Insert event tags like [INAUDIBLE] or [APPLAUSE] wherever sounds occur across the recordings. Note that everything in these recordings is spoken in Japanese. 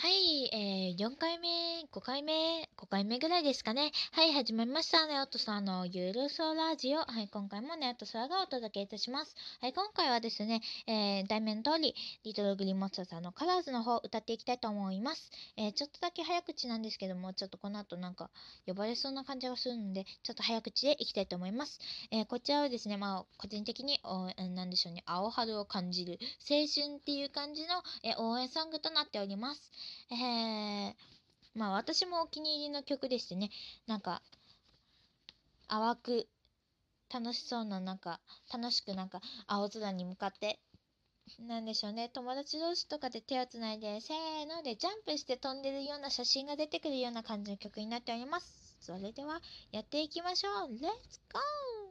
はい、えー、4回目、5回目、5回目ぐらいですかね。はい、始まりました。ネオトさんのゆるそラジオ。はい、今回もネオトさんがお届けいたします。はい、今回はですね、えー、題名の通り、リトルグリモンスターさんのカラーズの方、歌っていきたいと思います。えー、ちょっとだけ早口なんですけども、ちょっとこの後なんか呼ばれそうな感じがするので、ちょっと早口でいきたいと思います。えー、こちらはですね、まあ、個人的に、おなんでしょうね、青春を感じる、青春っていう感じの、えー応援ソングとなっております。えー、まあ私もお気に入りの曲でしてね、なんか、淡く、楽しそうな、なんか、楽しくなんか、青空に向かって、なんでしょうね、友達同士とかで手をつないで、せーのでジャンプして飛んでるような写真が出てくるような感じの曲になっております。それでは、やっていきましょう。レッツゴー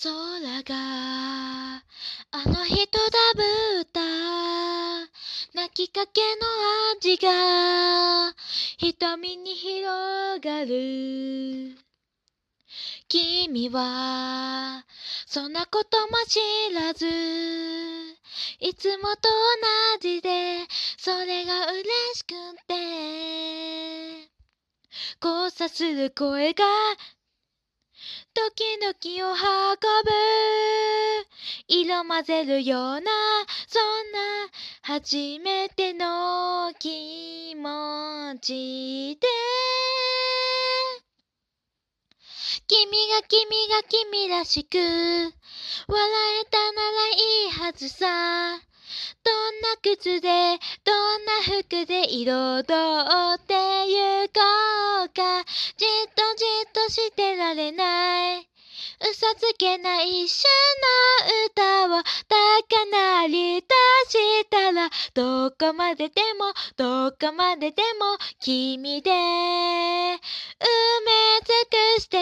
空があの人だぶった。泣きかけの味が瞳に広がる。君はそんなことも知らずいつもと同じでそれが嬉しくて交差する声が時々を運ぶ。色混ぜるようなそんな初めての気持ちで。君が君が君らしく笑えたならいいはずさ。どんな靴でどんな服で彩ってゆこうか。じっとじっとしてられない。嘘つけない一瞬の歌を高鳴り出したらどこまででもどこまででも君で。埋め尽くして。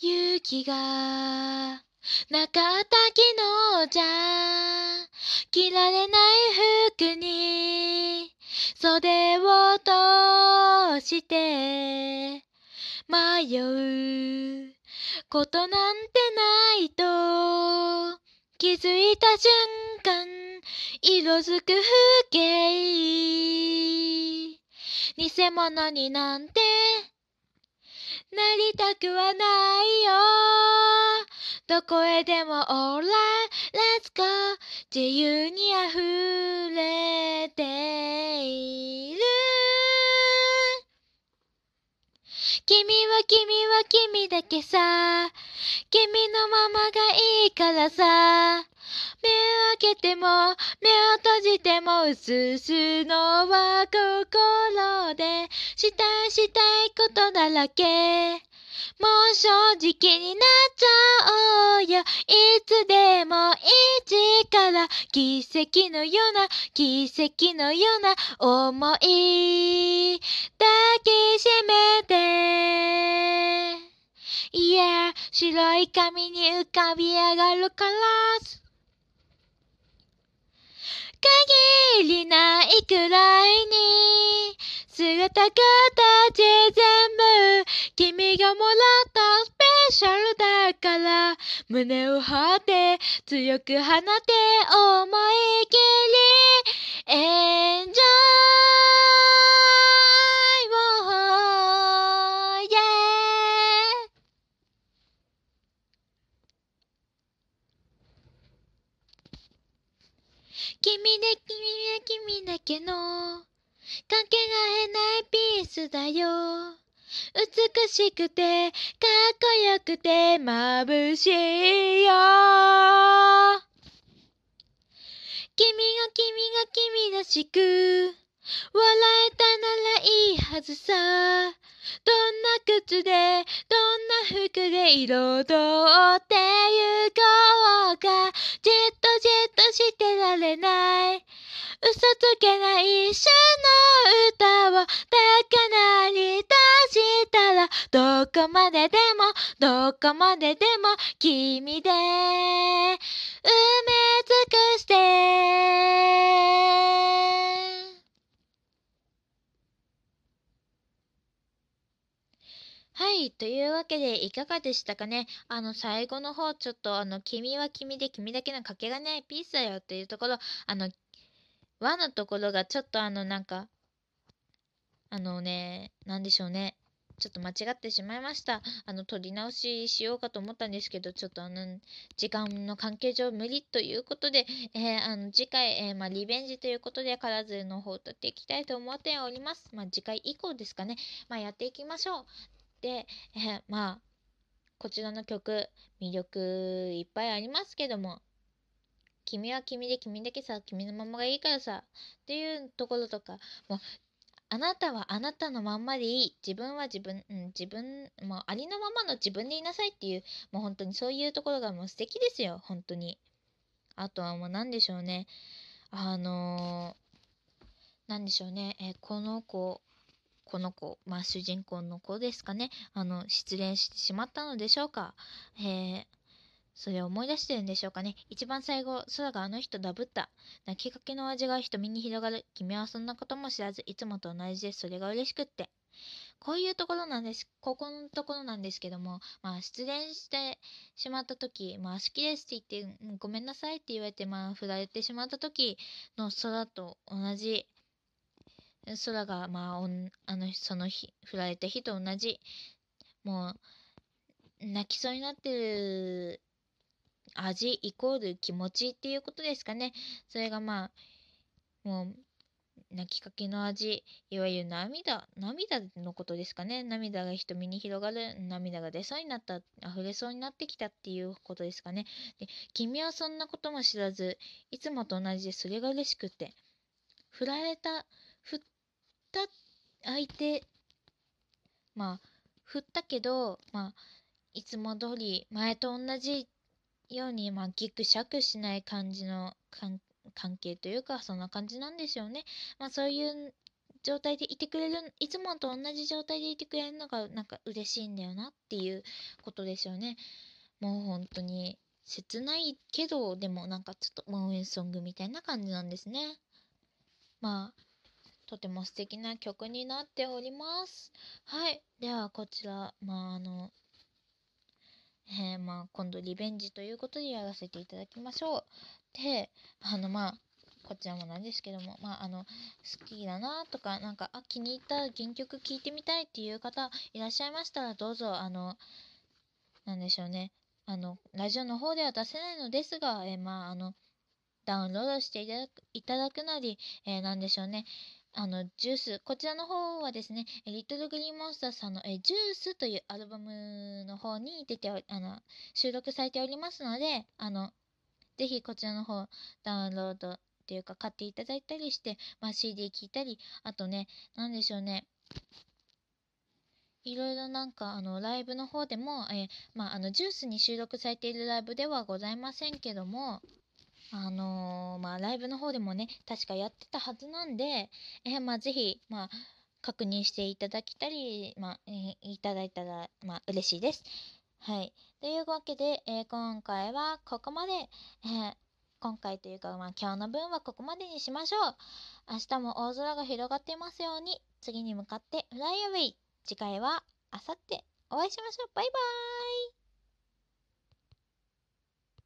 雪がなかった昨日じゃ着られない服に袖を通して迷うことなんてないと気づいた瞬間色づく風景。偽物になんてなりたくはないよ。どこへでも Alright Let's go 自由に溢れている。君は君は君だけさ。君のままがいいからさ。目を開けても目を閉じても薄すのは心でしたいしたいことだらけ。もう正直になっちゃおうよ。いつでも一から奇跡のような奇跡のような思い抱きしめて。Yeah 白い紙に浮かび上がるカラス。限りないくらいに。姿形全部君がもらったスペシャルだから。胸を張って強く放て思い切り。エンジョイを Yeah! 君で君は君だけのかけがえないピースだよ。美しくてかっこよくて眩しいよ。君が君が君らしくえたならいいはずさ。どんな靴でどんな服で彩ってゆこうか。じっとじっとしてられない。嘘つけない一瞬の歌を高鳴り出したら。どこまででもどこまででも君で。埋めはい。というわけで、いかがでしたかねあの、最後の方、ちょっと、あの、君は君で君だけのかけがないピースだよっていうところ、あの、和のところがちょっとあの、なんか、あのね、なんでしょうね。ちょっと間違ってしまいました。あの、撮り直ししようかと思ったんですけど、ちょっとあの、時間の関係上無理ということで、えーあの、次回、えーまあ、リベンジということで、カラズの方を撮っていきたいと思っております。まあ、次回以降ですかね。まあ、やっていきましょう。で、え [LAUGHS] まあ、こちらの曲、魅力いっぱいありますけども、君は君で君だけさ、君のままがいいからさ、っていうところとか、もう、あなたはあなたのまんまでいい。自分は自分、うん、自分、もうありのままの自分でいなさいっていう、もう本当にそういうところがもう素敵ですよ、本当に。あとはもう何でしょうね。あのー、何でしょうね。えこの子、この子、まあ主人公の子ですかね。あの、失恋してしまったのでしょうか。えーそれを思い出してるんでしょうかね。一番最後、空があの人ダブった。泣きかけの味が瞳に広がる。君はそんなことも知らず、いつもと同じです。それが嬉しくって。こういうところなんです。ここのところなんですけども、まあ、失恋してしまった時、まあ、好きですって言って、ごめんなさいって言われて、まあ、振られてしまった時の空と同じ。空が、まあ、あの、その日、振られた日と同じ。もう、泣きそうになってる味イコール気持ちっていうことですかね。それがまあ、もう、泣きかけの味、いわゆる涙、涙のことですかね。涙が瞳に広がる、涙が出そうになった、溢れそうになってきたっていうことですかね。で、君はそんなことも知らず、いつもと同じでそれが嬉しくて、振られた、振った相手、まあ、振ったけど、まあ、いつも通り前と同じように、まあ、ギクシャクしない感じの関関係というか、そんな感じなんでしょうね。まあ、そういう状態でいてくれる、いつもと同じ状態でいてくれるのが、なんか嬉しいんだよなっていうことでしょうね。もう本当に、切ないけど、でもなんかちょっと応援ソングみたいな感じなんですね。まあ、とても素敵な曲になっております。はい。では、こちら、まあ、あの、えーまあ、今度リベンジということでやらせていただきましょう。で、あの、まあ、こちらもなんですけども、まあ、あの、好きだなとか、なんか、あ、気に入った原曲聴いてみたいっていう方いらっしゃいましたら、どうぞ、あの、なんでしょうね。あの、ラジオの方では出せないのですが、えーまあ、あの、ダウンロードしていただくいただくなり、えーなんでしょうね。あの、ジュース、こちらの方はですね、えリトルグリーンモンスターさんの、えジュースというアルバムの方に出てあの、収録されておりますので、あの、ぜひこちらの方、ダウンロードっていうか買っていただいたりして、まあ、CD 聴いたり、あとね、なんでしょうね。いろいろなんか、あの、ライブの方でも、えーまあ、あの、ジュースに収録されているライブではございませんけども、あのーまあ、ライブの方でもね、確かやってたはずなんで、えーまあ、ぜひ、まあ、確認していただきたり、まあ、えーいただいたら、まあ、嬉しいです。はい。というわけで、え今回はここまで、え今回というか、まあ、今日の分はここまでにしましょう。明日も大空が広がっていますように、次に向かってフライアウェイ。次回は、あさってお会いしましょう。バイバーイ